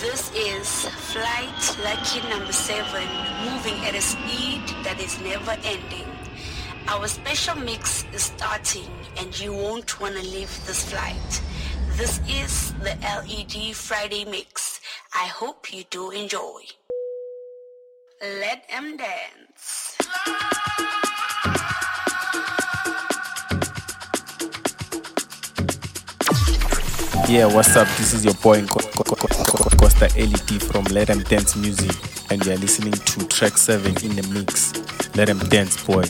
This is flight lucky number seven, moving at a speed that is never ending. Our special mix is starting and you won't want to leave this flight. This is the LED Friday mix. I hope you do enjoy. Let them dance. Yeah, what's up? This is your boy Costa LED from Let Them Dance Music, and you are listening to Trackx7 in the mix. Let Them Dance, boy.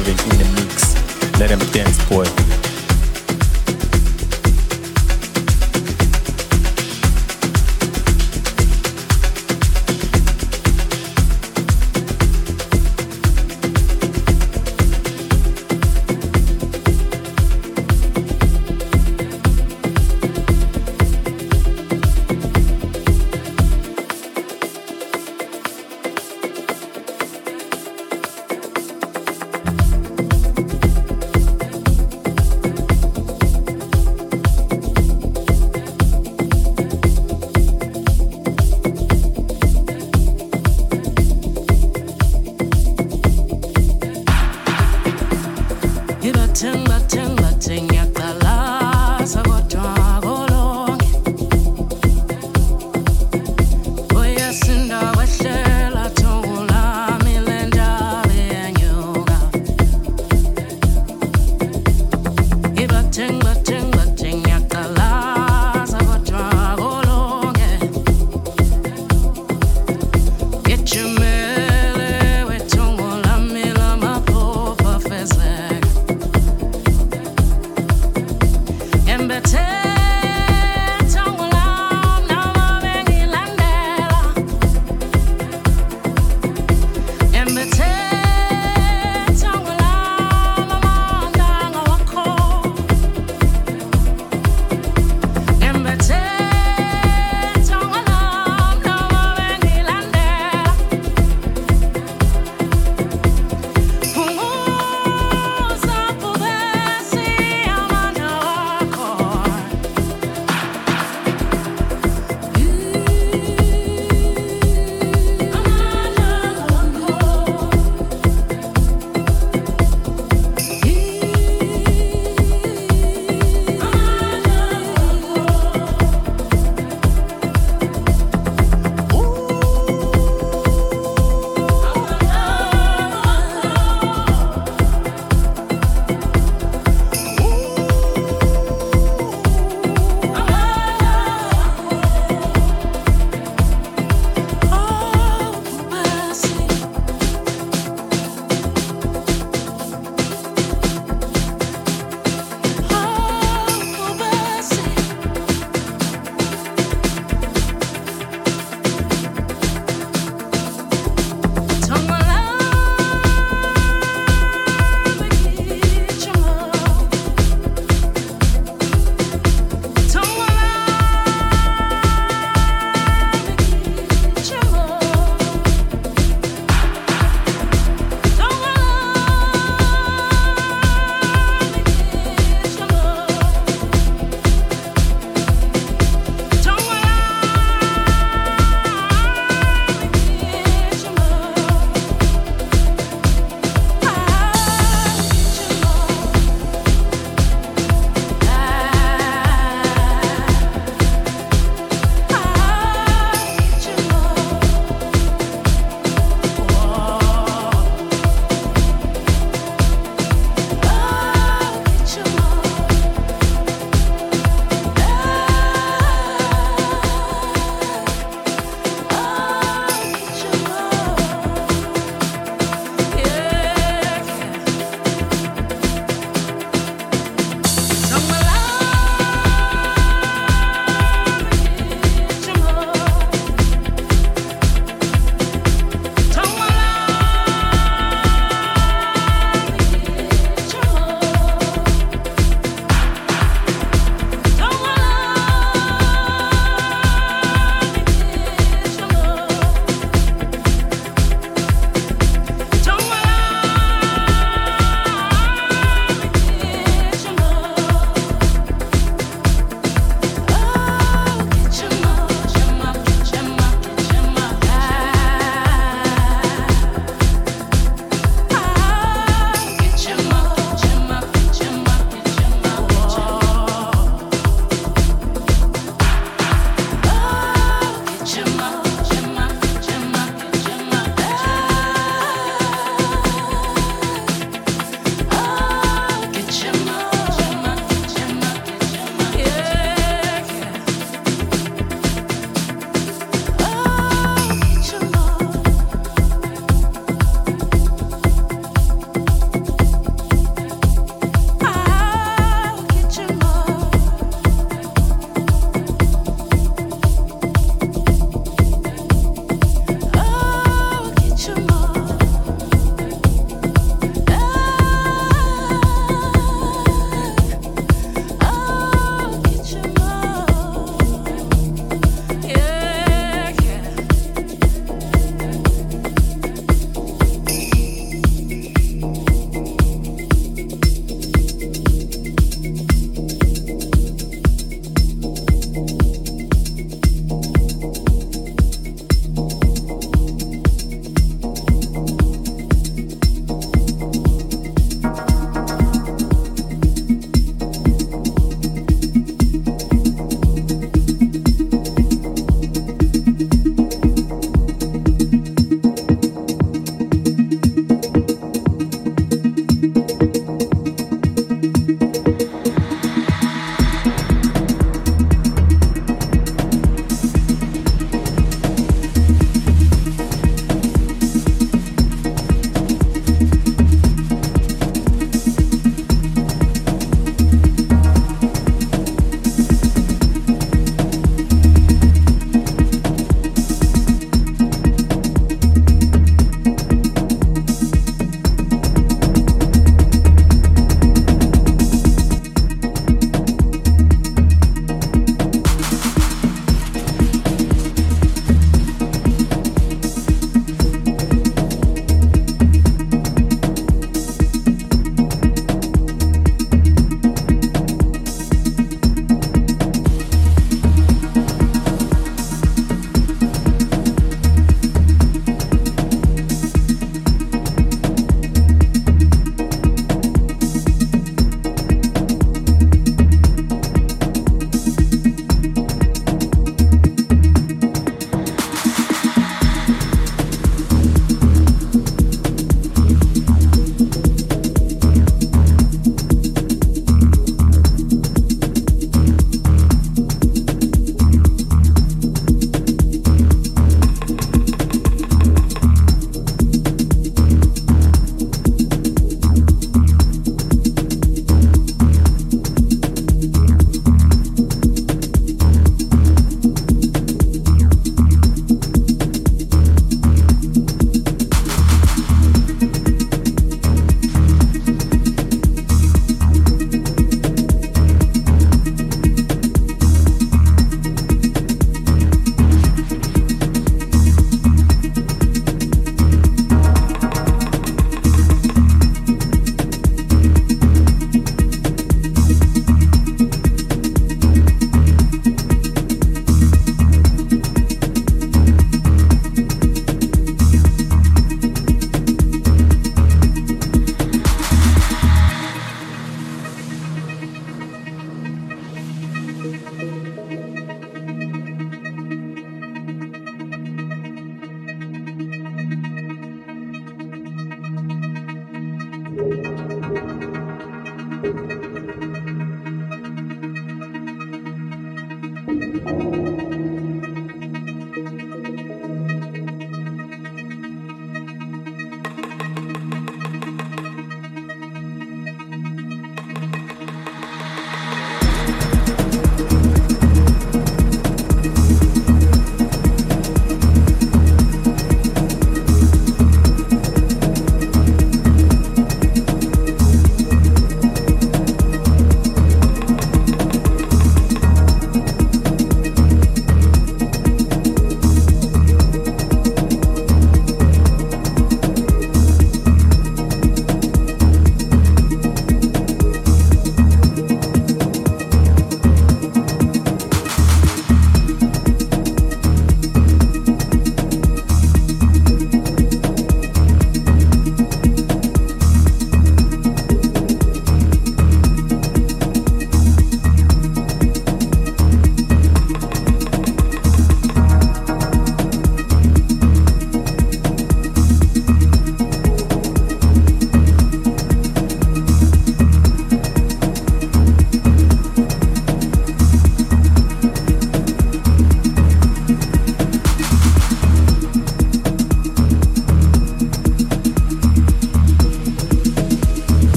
To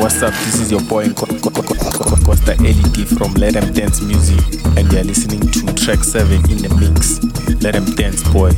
what's up? This is your boy Costa LED from Let Them Dance Music, and you're listening to Trackx7 in the mix. Let Them Dance, boy.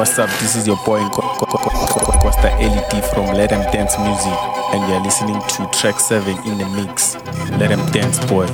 What's up? This is your boy Costa LED from Let Dance Music, and you're listening to Trackx7 in the mix. Let Dance, boy.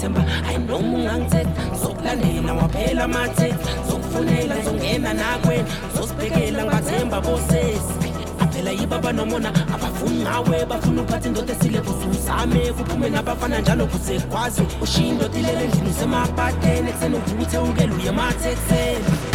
Ithemba hayi noma ungangithetha sokulandela waphela amathe sokufunela zongena nakwena zosibhekela ngibathemba bosesi. Phela yibaba nomona abafuni ngawe. Bafuna uphatha indoda esile kusuzame kuphume nabafana njalo kuze kwazi ushiya indoda ilele endlini usemapateni. Ekuseni uvuthe ukeluye emathekuseni ake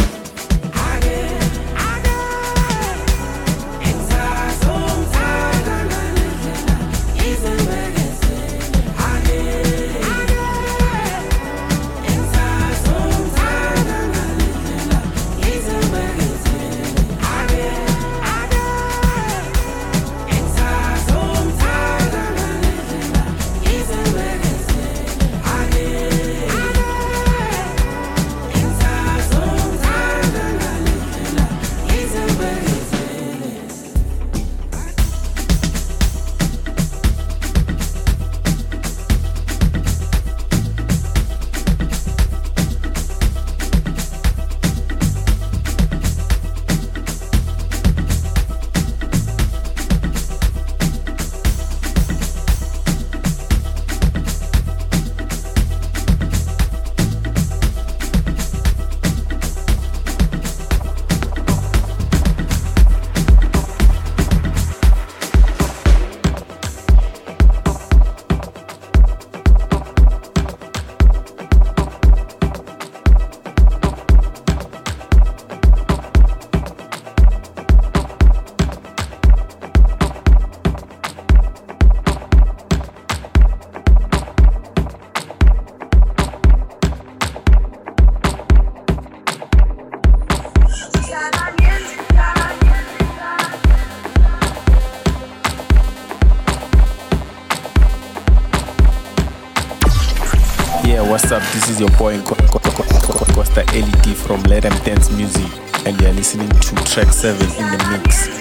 is your boy Co- Co- Co- Co- Co- Costa LED from Let Them Dance Music, and you're listening to Trackx7 in the mix.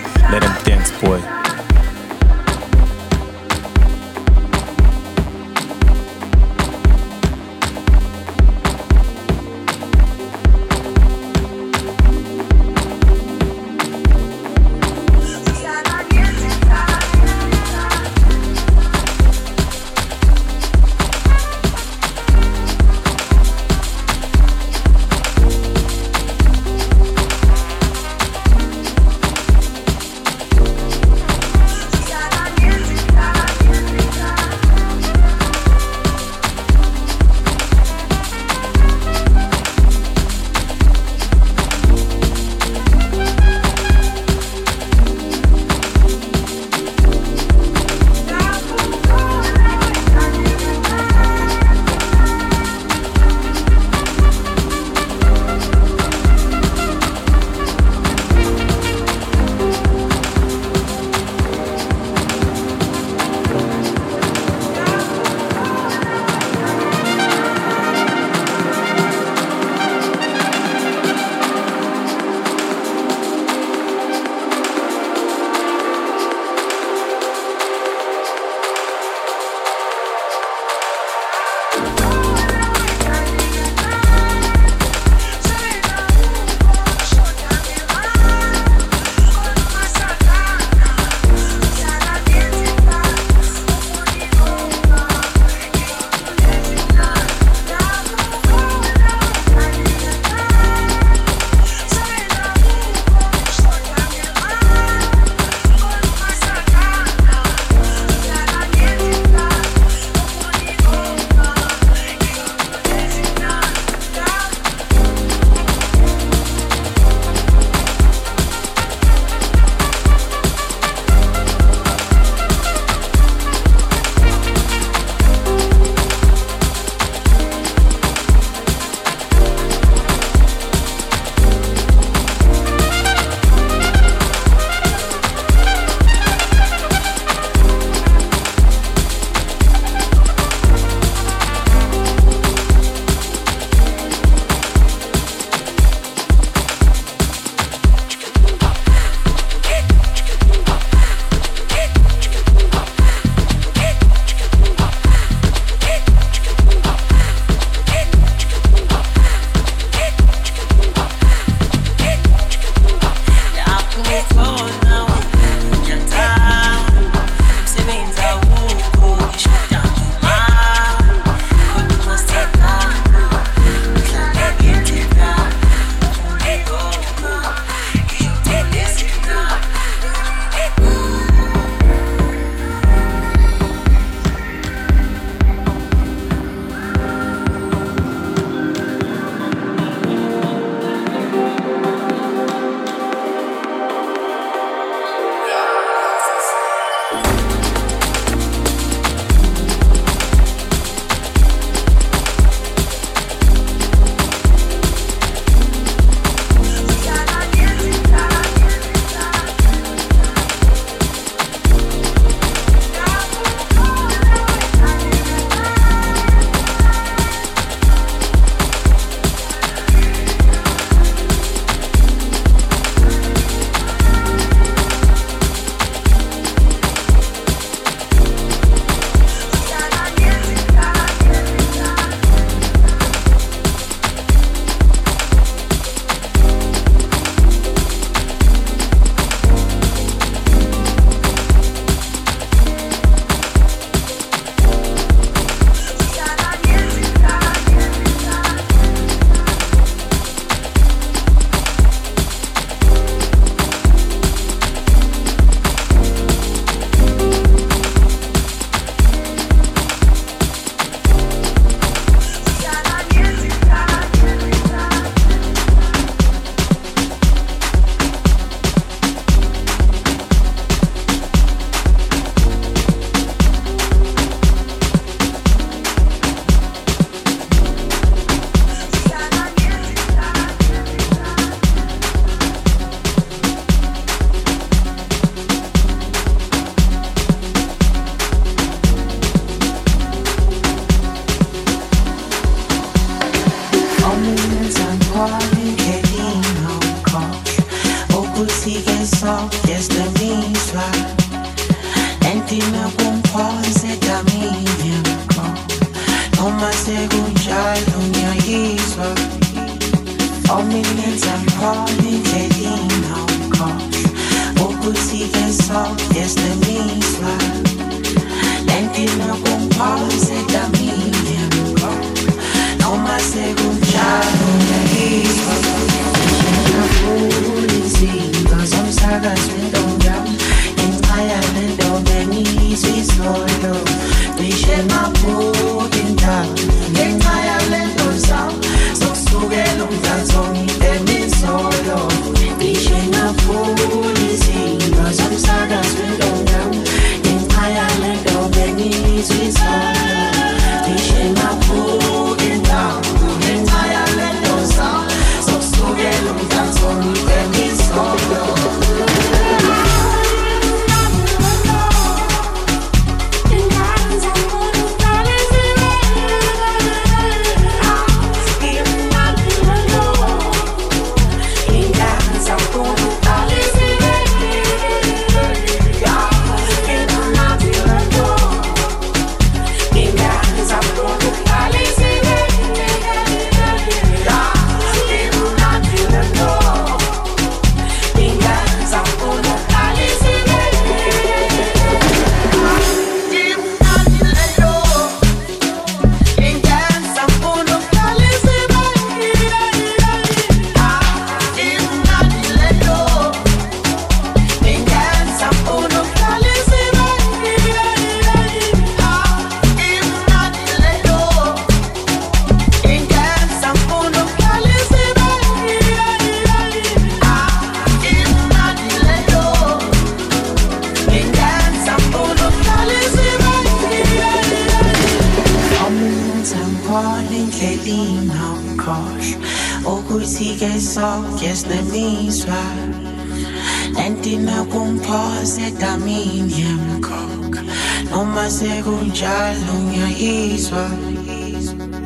kunjalo ngiyayizwa.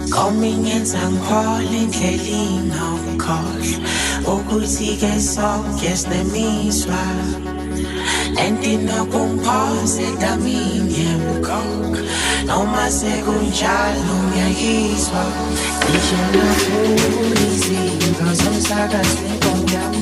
Komingenza ngiphole indlela inokukhohlwa Ukuthi-ke sonke sinemizwa And inokungiphoze daminye bukhokha Noma sekunjalo ngiyayizwa. Ngisho nakuyizinto zomsakazi wenkongyami